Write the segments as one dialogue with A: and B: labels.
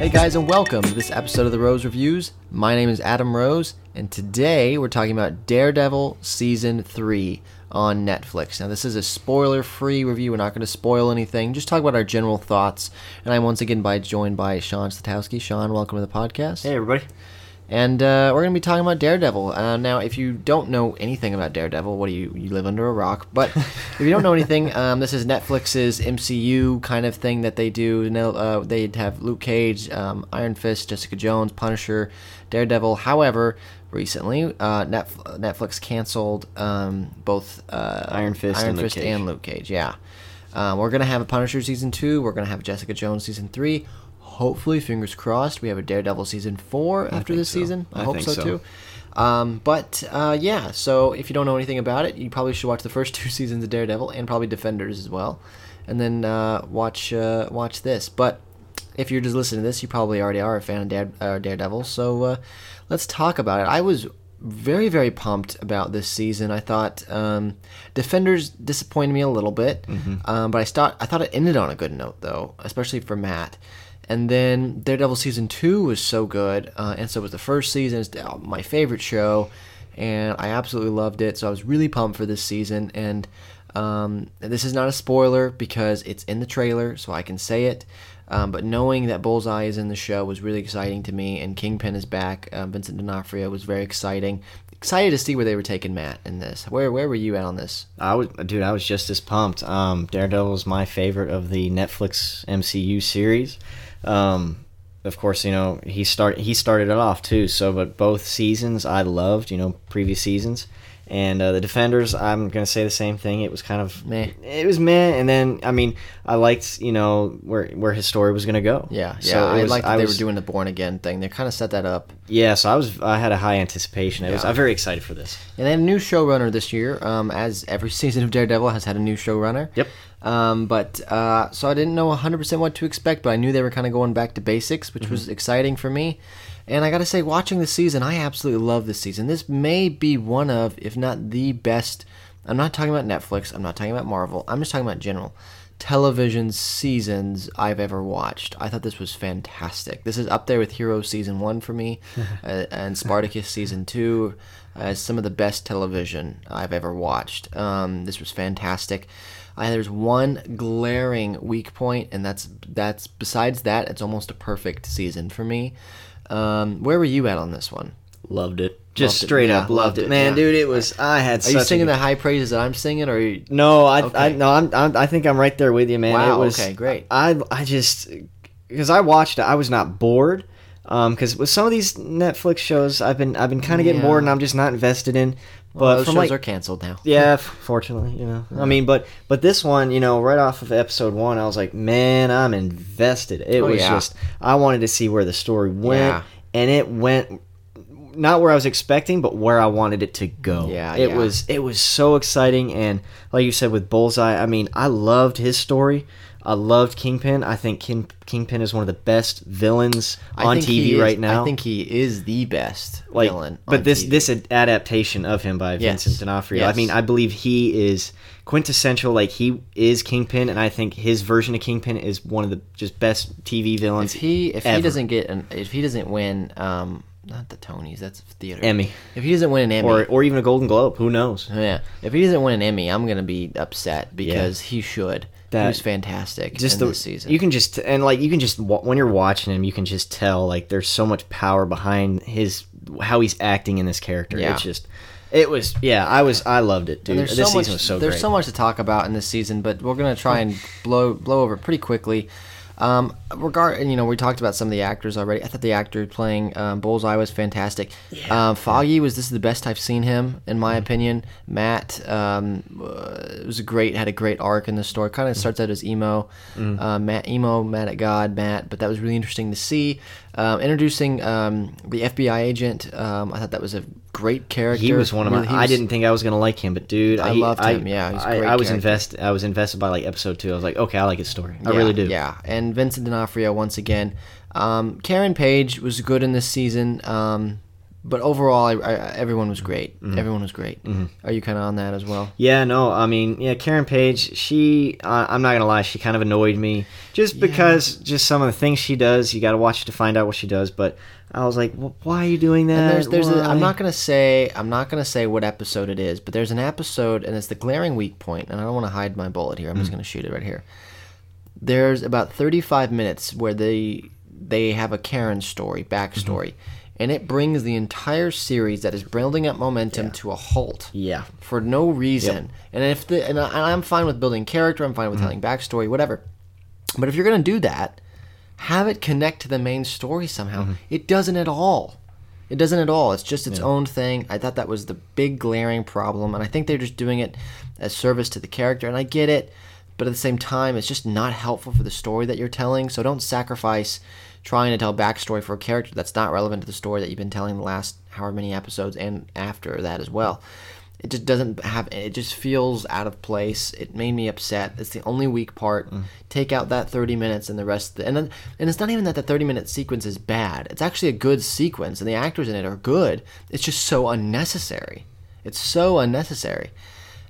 A: Hey guys, and welcome to this episode of the Rose Reviews. My name is Adam Rose, and today we're talking about Daredevil Season 3 on Netflix. Now, this is a spoiler free review. We're not going to spoil anything, just talk about our general thoughts. And I'm once again by, joined by Sean Statowski. Sean, welcome to the podcast.
B: Hey, everybody.
A: And uh, we're going to be talking about Daredevil. Uh, now, if you don't know anything about Daredevil, what do you you live under a rock? But if you don't know anything, um, this is Netflix's MCU kind of thing that they do. You know, uh, they have Luke Cage, um, Iron Fist, Jessica Jones, Punisher, Daredevil. However, recently uh, Netf- Netflix canceled um, both uh,
B: Iron Fist
A: Iron
B: and Luke
A: Fist
B: Cage.
A: and Luke Cage. Yeah. Um, we're gonna have a Punisher season two. We're gonna have Jessica Jones season three. Hopefully, fingers crossed, we have a Daredevil season four after this
B: so.
A: season. I,
B: I
A: hope so,
B: so.
A: too. Um, but uh, yeah, so if you don't know anything about it, you probably should watch the first two seasons of Daredevil and probably Defenders as well, and then uh, watch uh, watch this. But if you're just listening to this, you probably already are a fan of Dare, uh, Daredevil. So uh, let's talk about it. I was very very pumped about this season. I thought um, Defenders disappointed me a little bit, um, but I thought I thought it ended on a good note though, especially for Matt. And then Daredevil season two was so good, uh, and so was the first season. It's uh, my favorite show, and I absolutely loved it. So I was really pumped for this season. And um, this is not a spoiler because it's in the trailer, so I can say it. Um, but knowing that Bullseye is in the show was really exciting to me, and Kingpin is back. Uh, Vincent D'Onofrio was very exciting. Excited to see where they were taking Matt in this. Where where were you at on this?
B: I was, dude, I was just as pumped. Um, Daredevil is my favorite of the Netflix MCU series. Um, of course, you know he start he started it off too. So, but both seasons I loved. You know, previous seasons. And uh, the Defenders, I'm gonna say the same thing. It was kind of
A: Meh.
B: It was meh, and then I mean, I liked you know where where his story was gonna go.
A: Yeah, yeah.
B: So it
A: I
B: was-
A: like that
B: I
A: they
B: was-
A: were doing the Born Again thing. They kind of set that up.
B: Yeah, so I was I had a high anticipation. It was I'm very excited for this.
A: And they had a new showrunner this year, um, as every season of Daredevil has had a new showrunner.
B: Yep.
A: Um, but uh, so I didn't know 100% what to expect, but I knew they were kind of going back to basics, which was exciting for me. And I got to say, watching the season, I absolutely love this season. This may be one of, if not the best. I'm not talking about Netflix. I'm not talking about Marvel. I'm just talking about general television seasons I've ever watched. I thought this was fantastic. This is up there with Hero season one for me, uh, and Spartacus season two as some of the best television I've ever watched. Um, this was fantastic. I, there's one glaring weak point, and that's that's besides that, it's almost a perfect season for me. Um, where were you at on this one?
B: Loved it. Just
A: Loved
B: straight
A: Yeah,
B: up loved
A: loved
B: it,
A: it,
B: man,
A: yeah.
B: dude. It was. I had.
A: Are you singing
B: good-
A: the high praises that I'm singing, or are you,
B: No, I, I no, I'm, I'm I think I'm right there with you, man.
A: Wow,
B: It was,
A: okay, great.
B: I I just because I watched it, I was not bored. Um, because with some of these Netflix shows, I've been I've been kind of getting
A: Yeah.
B: bored, and I'm just not invested in. But
A: well, those
B: from
A: shows
B: like
A: are canceled now?
B: yeah, fortunately, you know. I mean, but but this one, you know, right off of episode one, I was like, man, I'm invested. It
A: Oh,
B: was
A: yeah.
B: just I wanted to see where the story went,
A: Yeah.
B: and it went not where I was expecting, but where I wanted it to go.
A: Yeah,
B: it
A: yeah.
B: was it was so exciting, and like you said with Bullseye, I mean, I loved his story. I loved Kingpin. I think King, Kingpin is one of the best villains
A: I
B: on TV
A: is-
B: right now.
A: I think he is the best
B: like,
A: villain.
B: but this
A: TV.
B: this adaptation of him by
A: Yes.
B: Vincent D'Onofrio. I mean, I believe he is quintessential. Like he is Kingpin, and I think his version of Kingpin is one of the just best TV villains.
A: if he if he doesn't get an if he doesn't win um not the Tonys that's theater
B: Emmy
A: if he doesn't win an Emmy
B: or or even a Golden Globe, who knows?
A: yeah if he doesn't win an Emmy I'm gonna be upset because he should
B: That-
A: he was fantastic
B: Just
A: in
B: the
A: this season
B: you can just and like you can just when you're watching him, you can just tell like there's so much power behind his how he's acting in this character.
A: Yeah.
B: It's just it was yeah, I was I loved it, dude. This
A: there's
B: season
A: so much,
B: was so
A: there's
B: great.
A: so much to talk about in this season, but we're gonna try and blow blow over pretty quickly. Um, regard, and, you know, we talked about some of the actors already. I thought the actor playing um, Bullseye was fantastic. um, Foggy was this is the best I've seen him in
B: Mm-hmm.
A: my opinion. Matt um, uh, was a great had a great arc in the story. Kind of
B: Mm-hmm.
A: starts out as emo, uh, Matt emo, mad at God, Matt. But that was really interesting to see. Um, introducing um, the FBI agent, um, I thought that was a great character.
B: He was one of my.
A: Really-
B: I
A: was-
B: didn't think I was gonna like him, but dude,
A: I
B: he-
A: loved him, yeah,
B: I,
A: great
B: I was invested. I was invested by like episode two. I was like, okay, I like his story. I
A: Yeah,
B: really do.
A: Yeah, and Vincent D'Onofrio once again. Um, Karen Page was good in this season. But overall, I, I, everyone was great. Mm-hmm. Everyone was great. Mm-hmm. Are you kind of on that as well?
B: Yeah, no, I mean, yeah, Karen Page, she, uh, I'm not gonna lie, she kind of annoyed me, just because, just some of the things she does. You got to watch to find out what she does. But I was like, well, why are you doing that?
A: And there's, there's a, I'm not gonna say, I'm not gonna say what episode it is, but there's an episode, and it's the glaring weak point, and I don't want to hide my bullet here. I'm just mm. gonna shoot it right here. There's about 35 minutes where they they have a Karen story, backstory, mm-hmm. And it brings the entire series that is building up momentum to a halt.
B: Yeah,
A: for no reason. And if the and, I, I'm fine with building character, I'm fine with mm-hmm. telling backstory, whatever. But if you're gonna do that, have it connect to the main story somehow. Mm-hmm. It doesn't at all. It doesn't at all. It's just its own thing. I thought that was the big glaring problem, and I think they're just doing it as service to the character. And I get it, but at the same time, it's just not helpful for the story that you're telling. So don't sacrifice trying to tell backstory for a character that's not relevant to the story that you've been telling the last however many episodes and after that as well. It just doesn't have. It just feels out of place. It made me upset. It's the only weak part. Mm. Take out that thirty minutes and the rest. and then, and it's not even that the thirty minute sequence is bad. It's actually a good sequence, and the actors in it are good. It's just so unnecessary. It's so unnecessary.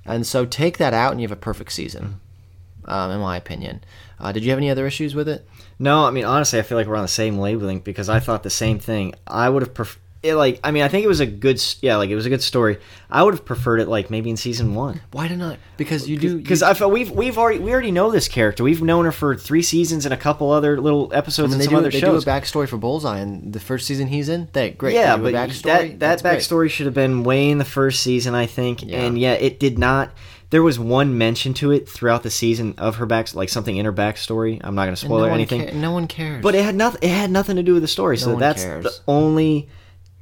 A: And so take that out, and you have a perfect season, mm. Um, in my opinion. Uh, did you have any other issues with it?
B: No, I mean honestly, I feel like we're on the same labeling because I thought the same thing. I would have pref- it like I mean I think it was a good yeah like it was a good story. I would have preferred it like maybe in season one
A: Why did not? Because you do.
B: because I felt we've we've already we already know this character. We've known her for three seasons and a couple other little
A: I
B: episodes
A: mean,
B: and
A: they,
B: some
A: do,
B: other
A: they
B: shows.
A: do a backstory for Bullseye in the first season he's in. They great.
B: yeah, but
A: backstory.
B: that that
A: That's great.
B: backstory should have been way in the first season, I think.
A: Yeah.
B: And yeah, it did not. There was one mention to it throughout the season of her back, like something in her backstory. I'm not going to spoil
A: no
B: anything.
A: no one cares.
B: But it had nothing. It had nothing to do with the story. so that's
A: cares.
B: the only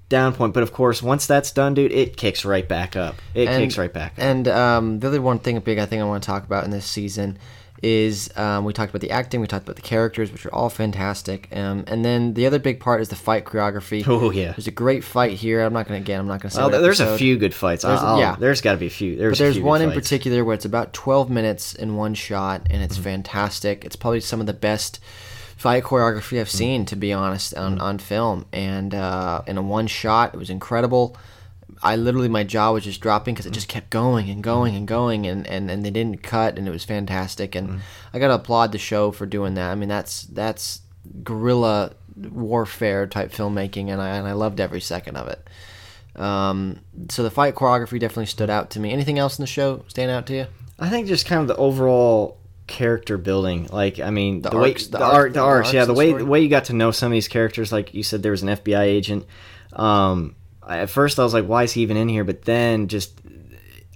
B: down point. But of course, once that's done, dude, it kicks right back up. It
A: And-
B: kicks right back up.
A: And um, the other one thing, big I think I want to talk about in this season is um, we talked about the acting, we talked about the characters, which are all fantastic, um, and then the other big part is the fight choreography.
B: Oh, yeah.
A: there's a great fight here. I'm not gonna again, I'm not gonna say.
B: Oh, there's a few good fights.
A: There's-
B: I'll-
A: yeah.
B: there's got to be a few. There's
A: But there's
B: a few good
A: one in
B: fights.
A: particular where it's about 12 minutes in one shot, and
B: Mm-hmm.
A: it's fantastic. It's probably some of the best fight choreography
B: Mm-hmm.
A: I've seen, to be honest, on, on film. And uh, in a one shot, it was incredible. I literally, my jaw was just dropping because it just kept going and going and going, and, and, and they didn't cut, and it was fantastic. And
B: Mm-hmm.
A: I got to applaud the show for doing that. I mean, that's that's guerrilla warfare type filmmaking, and I, and I loved every second of it. Um, so the fight choreography definitely stood out to me. Anything else in the show stand out to you?
B: I think just kind of the overall character building. Like, I mean,
A: The
B: the, way
A: the
B: the,
A: arc-
B: arc, the arcs,
A: arcs
B: yeah, the
A: the
B: way
A: story.
B: the way you got to know some of these characters. Like you said, there was an FBI agent. Um, I, at first, I was like, why is he even in here? But then, just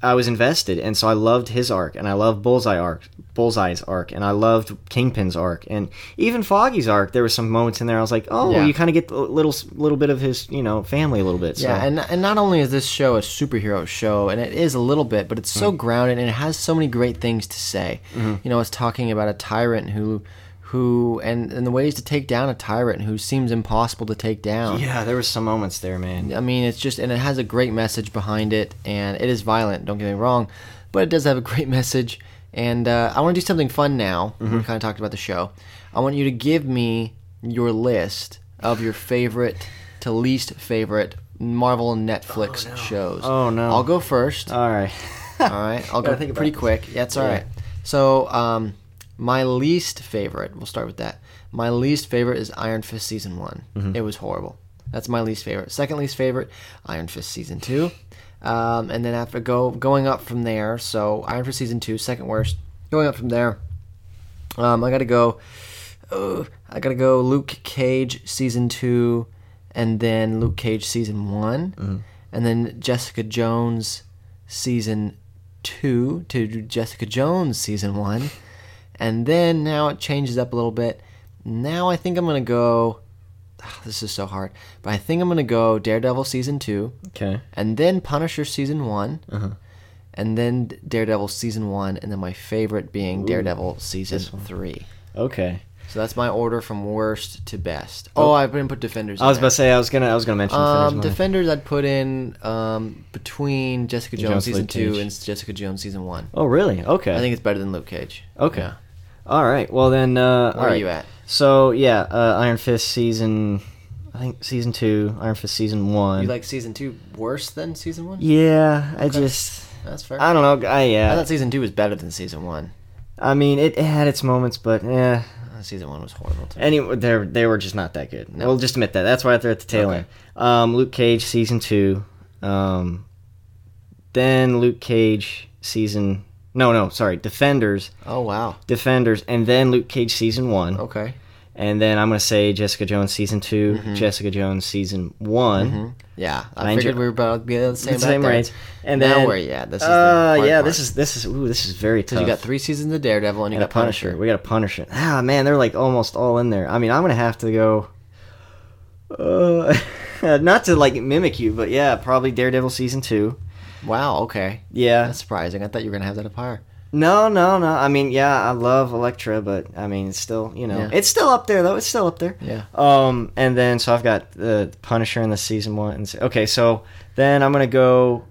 B: I was invested, and so I loved his arc, and I loved Bullseye arc, Bullseye's arc, and I loved Kingpin's arc, and even Foggy's arc. There were some moments in there I was like, oh,
A: Yeah.
B: you kind of get a little little bit of his, you know, family a little bit. So.
A: Yeah, and and not only is this show a superhero show, and it is a little bit, but it's so mm. grounded and it has so many great things to say. Mm-hmm. You know, it's talking about a tyrant who, who, and and the ways to take down a tyrant who seems impossible to take down.
B: yeah, there was some moments there, man.
A: I mean, it's just, and it has a great message behind it, and it is violent. Don't get me wrong, but it does have a great message. And uh, I want to do something fun now. We kind of talked about the show. I want you to give me your list of your favorite to least favorite Marvel and Netflix shows.
B: Oh, no.
A: I'll go first.
B: All right.
A: all right, I'll go
B: think
A: pretty quick. Yeah, it's all
B: Yeah.
A: right. So, um, my least favorite. We'll start with that. My least favorite is Iron Fist season one.
B: Mm-hmm.
A: It was horrible. That's my least favorite. Second least favorite, Iron Fist season two. Um, and then after go going up from there, so Iron Fist season two, second worst. Going up from there, um, I gotta go. Uh, I gotta go. Luke Cage season two, and then Luke Cage season one, and then Jessica Jones season two to Jessica Jones season one, and then now it changes up a little bit. Now I think I'm gonna go. This is so hard, but I think I'm gonna go Daredevil season two,
B: Okay.
A: and then Punisher season one,
B: Uh-huh.
A: and then Daredevil season one, and then my favorite being Daredevil season three.
B: Okay.
A: So that's my order from worst to best. Oh, I didn't put Defenders.
B: I was about to say I was gonna I was gonna mention
A: um,
B: Defenders.
A: Defenders. I'd put in um, between Jessica Jones,
B: Jones,
A: season
B: Luke
A: two
B: Cage.
A: and Jessica Jones season one.
B: oh really? Okay.
A: I think it's better than Luke Cage.
B: Okay.
A: Yeah.
B: All right. Well then. Uh,
A: Where
B: all
A: are you at?
B: So yeah, uh, Iron Fist season. I think season two, Iron Fist season one.
A: You like season two worse than season one?
B: Yeah, I just
A: That's fair.
B: I don't know. I
A: I thought season two was better than season one.
B: I mean, it, it had its moments, but yeah.
A: Uh, season one was horrible too.
B: Anyway, they they were just not that good.
A: No.
B: We'll just admit that. That's why they're at the tail
A: Okay.
B: end. Um, Luke Cage season two. Um, then Luke Cage season. No, no, sorry. Defenders,
A: oh wow.
B: Defenders, and then Luke Cage season one.
A: Okay.
B: And then I'm gonna say Jessica Jones season 2
A: Mm-hmm.
B: Jessica Jones season one.
A: Yeah, I,
B: I
A: figured we were about to be the same.
B: The same range. And
A: now
B: then
A: you at? This is
B: uh, yeah,
A: part.
B: this is this is ooh, this is very tough.
A: you got three seasons of Daredevil and you
B: and a
A: got Punisher.
B: Punisher. We got a Punisher. Ah, man, they're like almost all in there. I mean, I'm gonna have to go. Uh, not to like mimic you, but yeah, probably Daredevil season two.
A: Wow. Okay.
B: Yeah.
A: That's surprising. I thought you were gonna have that up higher.
B: No, no, no. I mean, yeah, I love Elektra, but I mean, it's still, you know,
A: Yeah.
B: it's still up there though. It's still up there.
A: Yeah.
B: Um, and then so I've got the Punisher in the season one. And, okay, so then I'm gonna go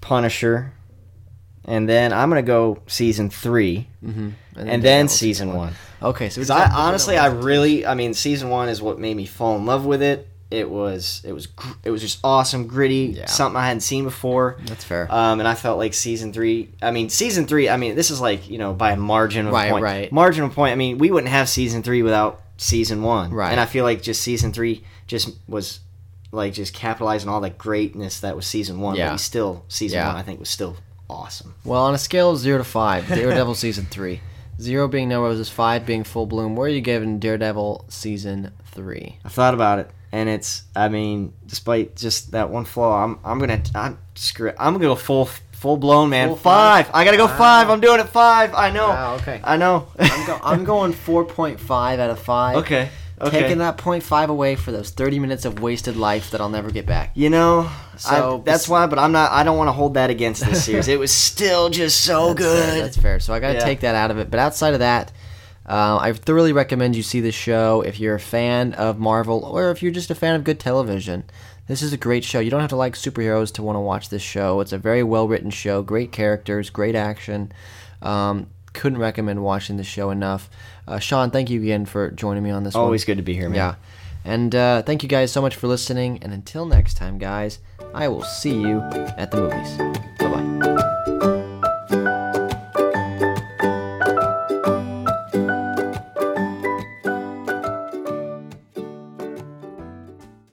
B: Punisher, and then I'm gonna go season three,
A: Mm-hmm.
B: and, then season one.
A: Okay. So
B: Because I honestly, I really, I mean, season one is what made me fall in love with it. It was, it was, gr- it was just awesome, gritty,
A: Yeah.
B: something I hadn't seen before.
A: That's fair.
B: Um, and I felt like season three. I mean, season three. I mean, this is like you know by a margin of
A: Right,
B: point.
A: right.
B: Margin of point. I mean, we wouldn't have season three without season one.
A: Right.
B: And I feel like just season three just was like just capitalizing all that greatness that was season one.
A: Yeah.
B: But we still season
A: Yeah.
B: one. I think was still awesome.
A: well, on a scale of zero to five, Daredevil season three, zero being no roses, five being full bloom. Where are you giving Daredevil season three?
B: I thought about it, and it's. I mean, despite just that one flaw, I'm. I'm gonna. I'm screw. It. I'm gonna go full. Full blown, man.
A: Full
B: five.
A: five?
B: I gotta go
A: Wow.
B: five. I'm doing it five. I know.
A: Wow, okay.
B: I know.
A: I'm, go- I'm going four point five out of five.
B: okay. Okay.
A: Taking that 0.5 away for those 30 minutes of wasted life that I'll never get back.
B: You know,
A: So,
B: I, that's why. But I'm not. I don't want to hold that against this series. it was still just so
A: That's
B: good.
A: Fair, that's fair. So I got to
B: Yeah.
A: take that out of it. But outside of that, uh, I thoroughly recommend you see this show if you're a fan of Marvel or if you're just a fan of good television. This is a great show. You don't have to like superheroes to want to watch this show. It's a very well written show, great characters, great action. Um, couldn't recommend watching this show enough. Uh, Sean, thank you again for joining me on this one.
B: Always good to be here, man.
A: Yeah. And uh, thank you guys so much for listening. And until next time, guys, I will see you at the movies.